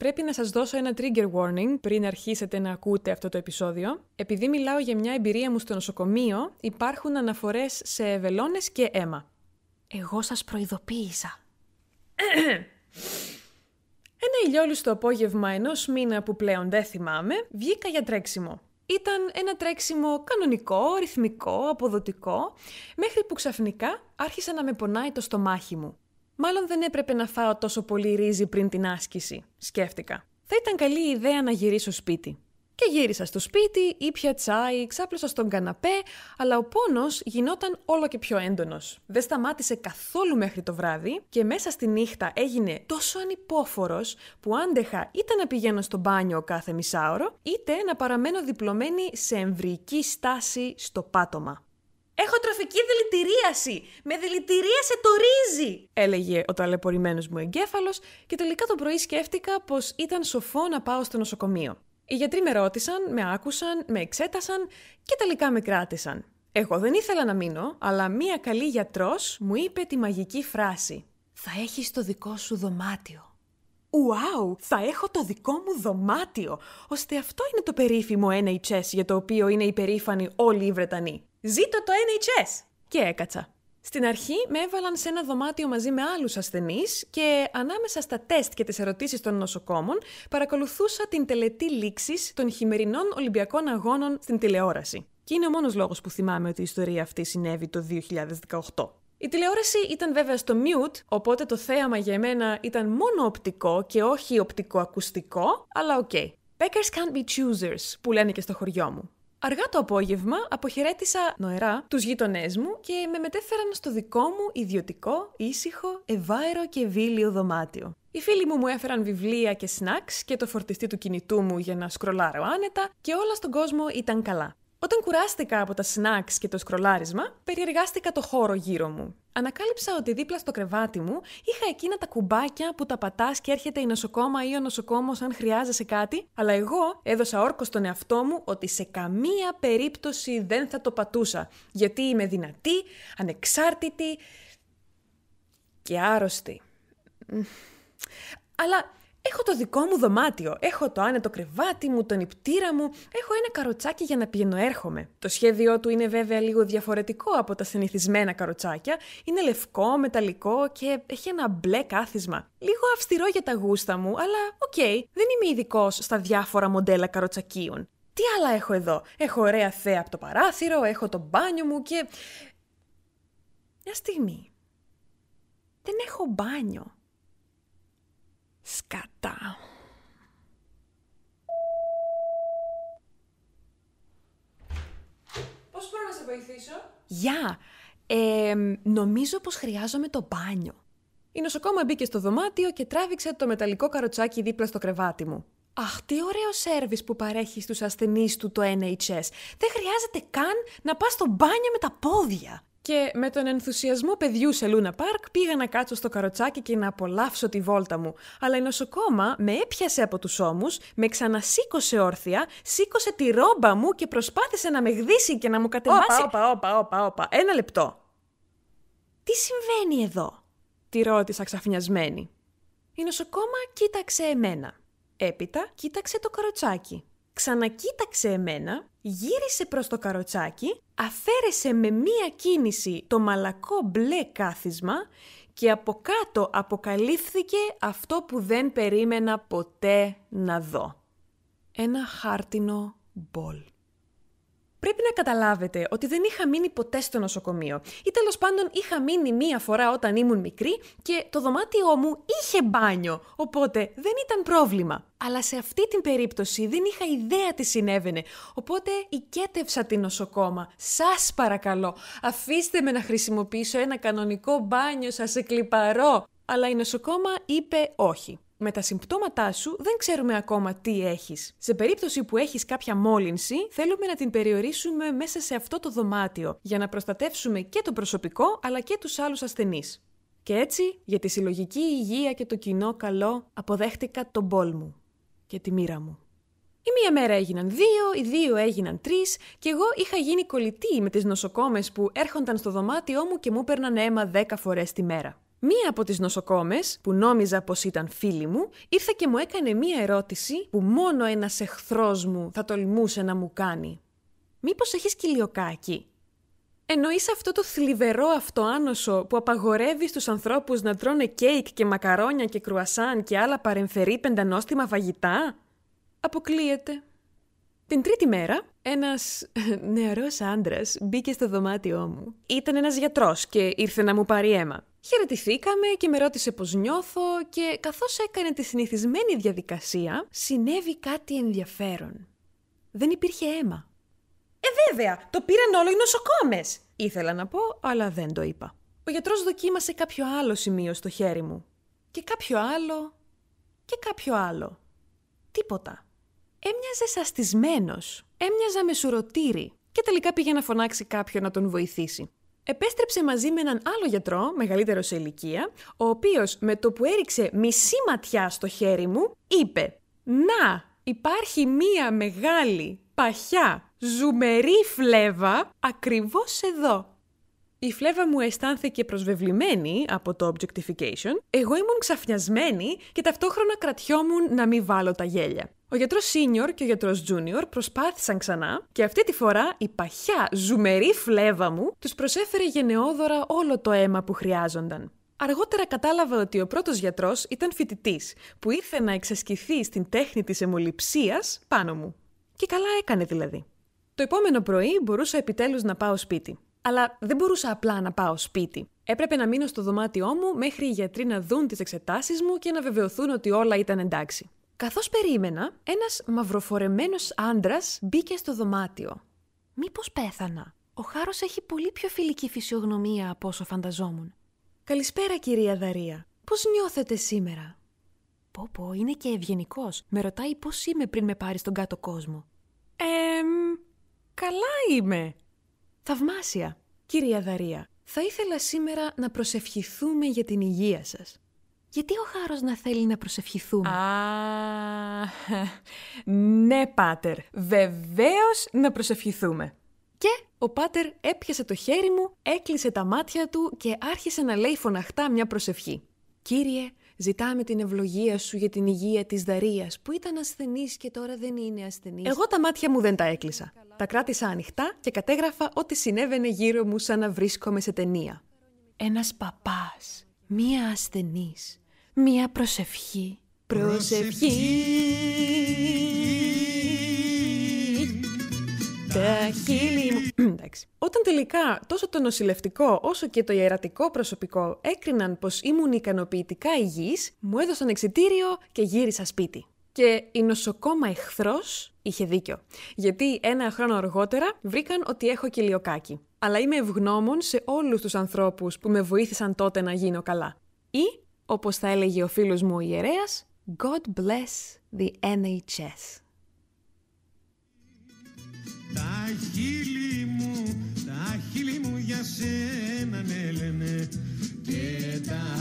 Πρέπει να σας δώσω ένα trigger warning πριν αρχίσετε να ακούτε αυτό το επεισόδιο. Επειδή μιλάω για μια εμπειρία μου στο νοσοκομείο, υπάρχουν αναφορές σε βελόνες και αίμα. Εγώ σας προειδοποίησα. Ένα ηλιόλουστο απόγευμα ενός μήνα που πλέον δεν θυμάμαι, βγήκα για τρέξιμο. Ήταν ένα τρέξιμο κανονικό, ρυθμικό, αποδοτικό, μέχρι που ξαφνικά άρχισε να με πονάει το στομάχι μου. Μάλλον δεν έπρεπε να φάω τόσο πολύ ρύζι πριν την άσκηση, σκέφτηκα. Θα ήταν καλή ιδέα να γυρίσω σπίτι. Και γύρισα στο σπίτι, ήπια τσάι, ξάπλωσα στον καναπέ, αλλά ο πόνος γινόταν όλο και πιο έντονος. Δεν σταμάτησε καθόλου μέχρι το βράδυ και μέσα στη νύχτα έγινε τόσο ανυπόφορος που άντεχα είτε να πηγαίνω στο μπάνιο κάθε μισάωρο, είτε να παραμένω διπλωμένη σε εμβρυϊκή στάση στο πάτωμα. Έχω τροφική δηλητηρίαση! Με δηλητηρίασε το ρύζι! Έλεγε ο ταλαιπωρημένος μου εγκέφαλος και τελικά το πρωί σκέφτηκα πως ήταν σοφό να πάω στο νοσοκομείο. Οι γιατροί με ρώτησαν, με άκουσαν, με εξέτασαν και τελικά με κράτησαν. Εγώ δεν ήθελα να μείνω, αλλά μία καλή γιατρός μου είπε τη μαγική φράση. Θα έχεις το δικό σου δωμάτιο. Ουάου, θα έχω το δικό μου δωμάτιο, ώστε αυτό είναι το περίφημο NHS για το οποίο είναι υπερήφανοι όλοι οι Βρετανοί. Ζήτω το NHS! Και έκατσα. Στην αρχή με έβαλαν σε ένα δωμάτιο μαζί με άλλους ασθενείς και ανάμεσα στα τεστ και τις ερωτήσεις των νοσοκόμων παρακολουθούσα την τελετή λήξης των χειμερινών Ολυμπιακών Αγώνων στην τηλεόραση. Και είναι ο μόνος λόγος που θυμάμαι ότι η ιστορία αυτή συνέβη το 2018. Η τηλεόραση ήταν βέβαια στο mute, οπότε το θέαμα για εμένα ήταν μόνο οπτικό και όχι οπτικό-ακουστικό, αλλά OK. Okay. Beggars can't be choosers, που λένε και στο χωριό μου. Αργά το απόγευμα αποχαιρέτησα νοερά τους γείτονές μου και με μετέφεραν στο δικό μου ιδιωτικό, ήσυχο, ευάερο και βίλιο δωμάτιο. Οι φίλοι μου μου έφεραν βιβλία και σνακς και το φορτιστή του κινητού μου για να σκρολάρω άνετα και όλα στον κόσμο ήταν καλά. Όταν κουράστηκα από τα snacks και το σκρολάρισμα, περιεργάστηκα το χώρο γύρω μου. Ανακάλυψα ότι δίπλα στο κρεβάτι μου είχα εκείνα τα κουμπάκια που τα πατάς και έρχεται η νοσοκόμα ή ο νοσοκόμος αν χρειάζεσαι κάτι, αλλά εγώ έδωσα όρκο στον εαυτό μου ότι σε καμία περίπτωση δεν θα το πατούσα, γιατί είμαι δυνατή, ανεξάρτητη και άρρωστη. Αλλά Έχω το δικό μου δωμάτιο, έχω το άνετο κρεβάτι μου, τον νιπτήρα μου, έχω ένα καροτσάκι για να πηγαίνω έρχομαι. Το σχέδιό του είναι βέβαια λίγο διαφορετικό από τα συνηθισμένα καροτσάκια, είναι λευκό, μεταλλικό και έχει ένα μπλε κάθισμα. Λίγο αυστηρό για τα γούστα μου, αλλά OK, okay, δεν είμαι ειδικός στα διάφορα μοντέλα καροτσακίων. Τι άλλα έχω εδώ, έχω ωραία θέα από το παράθυρο, έχω το μπάνιο μου και... Μια στιγμή. Δεν έχω μπάνιο. Σκατά. Πώς μπορώ να σε βοηθήσω; Γεια! Ε, νομίζω πως χρειάζομαι το μπάνιο. Η νοσοκόμα μπήκε στο δωμάτιο και τράβηξε το μεταλλικό καροτσάκι δίπλα στο κρεβάτι μου. Αχ, τι ωραίο σέρβις που παρέχεις στους ασθενείς του το NHS. Δεν χρειάζεται καν να πας στο μπάνιο με τα πόδια. Και με τον ενθουσιασμό παιδιού σε Λούνα Πάρκ πήγα να κάτσω στο καροτσάκι και να απολαύσω τη βόλτα μου. Αλλά η νοσοκόμα με έπιασε από τους ώμους, με ξανασήκωσε όρθια, σήκωσε τη ρόμπα μου και προσπάθησε να με γδίσει και να μου κατεβάσει... Όπα, όπα, όπα, όπα, ένα λεπτό. Τι συμβαίνει εδώ, τη ρώτησα ξαφνιασμένη. Η νοσοκόμα κοίταξε εμένα. Έπειτα κοίταξε το καροτσάκι ξανακοίταξε εμένα, γύρισε προς το καροτσάκι, αφαίρεσε με μία κίνηση το μαλακό μπλε κάθισμα και από κάτω αποκαλύφθηκε αυτό που δεν περίμενα ποτέ να δω. Ένα χάρτινο μπολ. Πρέπει να καταλάβετε ότι δεν είχα μείνει ποτέ στο νοσοκομείο. Ή τέλος πάντων είχα μείνει μία φορά όταν ήμουν μικρή και το δωμάτιό μου είχε μπάνιο, οπότε δεν ήταν πρόβλημα. Αλλά σε αυτή την περίπτωση δεν είχα ιδέα τι συνέβαινε, οπότε οικέτευσα την νοσοκόμα. Σας παρακαλώ, αφήστε με να χρησιμοποιήσω ένα κανονικό μπάνιο, σας εκλυπαρώ. Αλλά η νοσοκόμα είπε όχι. Με τα συμπτώματά σου δεν ξέρουμε ακόμα τι έχεις. Σε περίπτωση που έχεις κάποια μόλυνση, θέλουμε να την περιορίσουμε μέσα σε αυτό το δωμάτιο, για να προστατεύσουμε και το προσωπικό αλλά και τους άλλους ασθενείς. Και έτσι, για τη συλλογική υγεία και το κοινό καλό, αποδέχτηκα τον μπόλ μου και τη μοίρα μου. Η μία μέρα έγιναν δύο, οι δύο έγιναν τρεις, και εγώ είχα γίνει κολλητή με τις νοσοκόμες που έρχονταν στο δωμάτιό μου και μου έπαιρναν αίμα δέκα φορές τη μέρα. Μία από τις νοσοκόμες, που νόμιζα πως ήταν φίλη μου, ήρθε και μου έκανε μία ερώτηση που μόνο ένας εχθρός μου θα τολμούσε να μου κάνει. «Μήπως έχεις κοιλιοκάκι» Εννοείς αυτό το θλιβερό αυτοάνωσο που απαγορεύει στους ανθρώπους να τρώνε κέικ και μακαρόνια και κρουασάν και άλλα παρεμφερή πεντανόστιμα φαγητά; Αποκλείεται. Την τρίτη μέρα, ένας νεαρός άντρας μπήκε στο δωμάτιό μου. Ήταν ένας γιατρός και ήρθε να μου πάρει αίμα. Χαιρετηθήκαμε και με ρώτησε πώς νιώθω και καθώς έκανε τη συνηθισμένη διαδικασία, συνέβη κάτι ενδιαφέρον. Δεν υπήρχε αίμα. Ε, βέβαια, το πήραν όλο οι νοσοκόμες. Ήθελα να πω, αλλά δεν το είπα. Ο γιατρός δοκίμασε κάποιο άλλο σημείο στο χέρι μου. Και κάποιο άλλο. Και κάποιο άλλο. Τίποτα. Έμοιαζε σαστισμένος. Έμοιαζα με σουρωτήρι. Και τελικά πήγε να φωνάξει κάποιον να τον βοηθήσει. Επέστρεψε μαζί με έναν άλλο γιατρό, μεγαλύτερο σε ηλικία, ο οποίος με το που έριξε μισή ματιά στο χέρι μου, είπε «Να, υπάρχει μία μεγάλη παχιά, ζουμερή φλέβα ακριβώς εδώ. Η φλέβα μου αισθάνθηκε προσβεβλημένη από το objectification, εγώ ήμουν ξαφνιασμένη και ταυτόχρονα κρατιόμουν να μην βάλω τα γέλια. Ο γιατρός senior και ο γιατρός junior προσπάθησαν ξανά και αυτή τη φορά η παχιά ζουμερή φλέβα μου τους προσέφερε γενναιόδωρα όλο το αίμα που χρειάζονταν. Αργότερα κατάλαβα ότι ο πρώτος γιατρός ήταν φοιτητής, που ήρθε να εξασκηθεί στην τέχνη της αιμοληψίας πάνω μου. Και καλά έκανε δηλαδή. Το επόμενο πρωί μπορούσα επιτέλους να πάω σπίτι. Αλλά δεν μπορούσα απλά να πάω σπίτι. Έπρεπε να μείνω στο δωμάτιό μου μέχρι οι γιατροί να δουν τις εξετάσεις μου και να βεβαιωθούν ότι όλα ήταν εντάξει. Καθώς περίμενα, ένας μαυροφορεμένος άντρας μπήκε στο δωμάτιο. Μήπως πέθανα; Ο Χάρος έχει πολύ πιο φιλική φυσιογνωμία από όσο φανταζόμουν. Καλησπέρα κυρία Δαρία. Πώς νιώθετε σήμερα; Πω πω, είναι και ευγενικός. Με ρωτάει πώς είμαι πριν με πάρει στον κάτω κόσμο. Εμ, καλά είμαι. Θαυμάσια. Κυρία Δαρία, θα ήθελα σήμερα να προσευχηθούμε για την υγεία σας. Γιατί ο Χάρος να θέλει να προσευχηθούμε; Α, ναι πάτερ, βεβαίως να προσευχηθούμε. Και; Ο πάτερ έπιασε το χέρι μου, έκλεισε τα μάτια του και άρχισε να λέει φωναχτά μια προσευχή. Κύριε, Ζητάμε την ευλογία σου για την υγεία της Δαρίας που ήταν ασθενής και τώρα δεν είναι ασθενής. Εγώ τα μάτια μου δεν τα έκλεισα. Τα κράτησα ανοιχτά και κατέγραφα ό,τι συνέβαινε γύρω μου σαν να βρίσκομαι σε ταινία. Ένας παπάς, μία ασθενής, μία προσευχή. Προσευχή. Τα χείλη μου. Εντάξει. Όταν τελικά τόσο το νοσηλευτικό όσο και το ιερατικό προσωπικό έκριναν πως ήμουν ικανοποιητικά υγιής, μου έδωσαν εξητήριο και γύρισα σπίτι. Και η νοσοκόμα εχθρός είχε δίκιο. Γιατί ένα χρόνο αργότερα βρήκαν ότι έχω κοιλιοκάκι. Αλλά είμαι ευγνώμων σε όλους τους ανθρώπους που με βοήθησαν τότε να γίνω καλά. Ή, όπως θα έλεγε ο φίλος μου ο ιερέας, God bless the NHS. Τα χείλη μου, τα χείλη μου για σένα ναι, λένε, και τα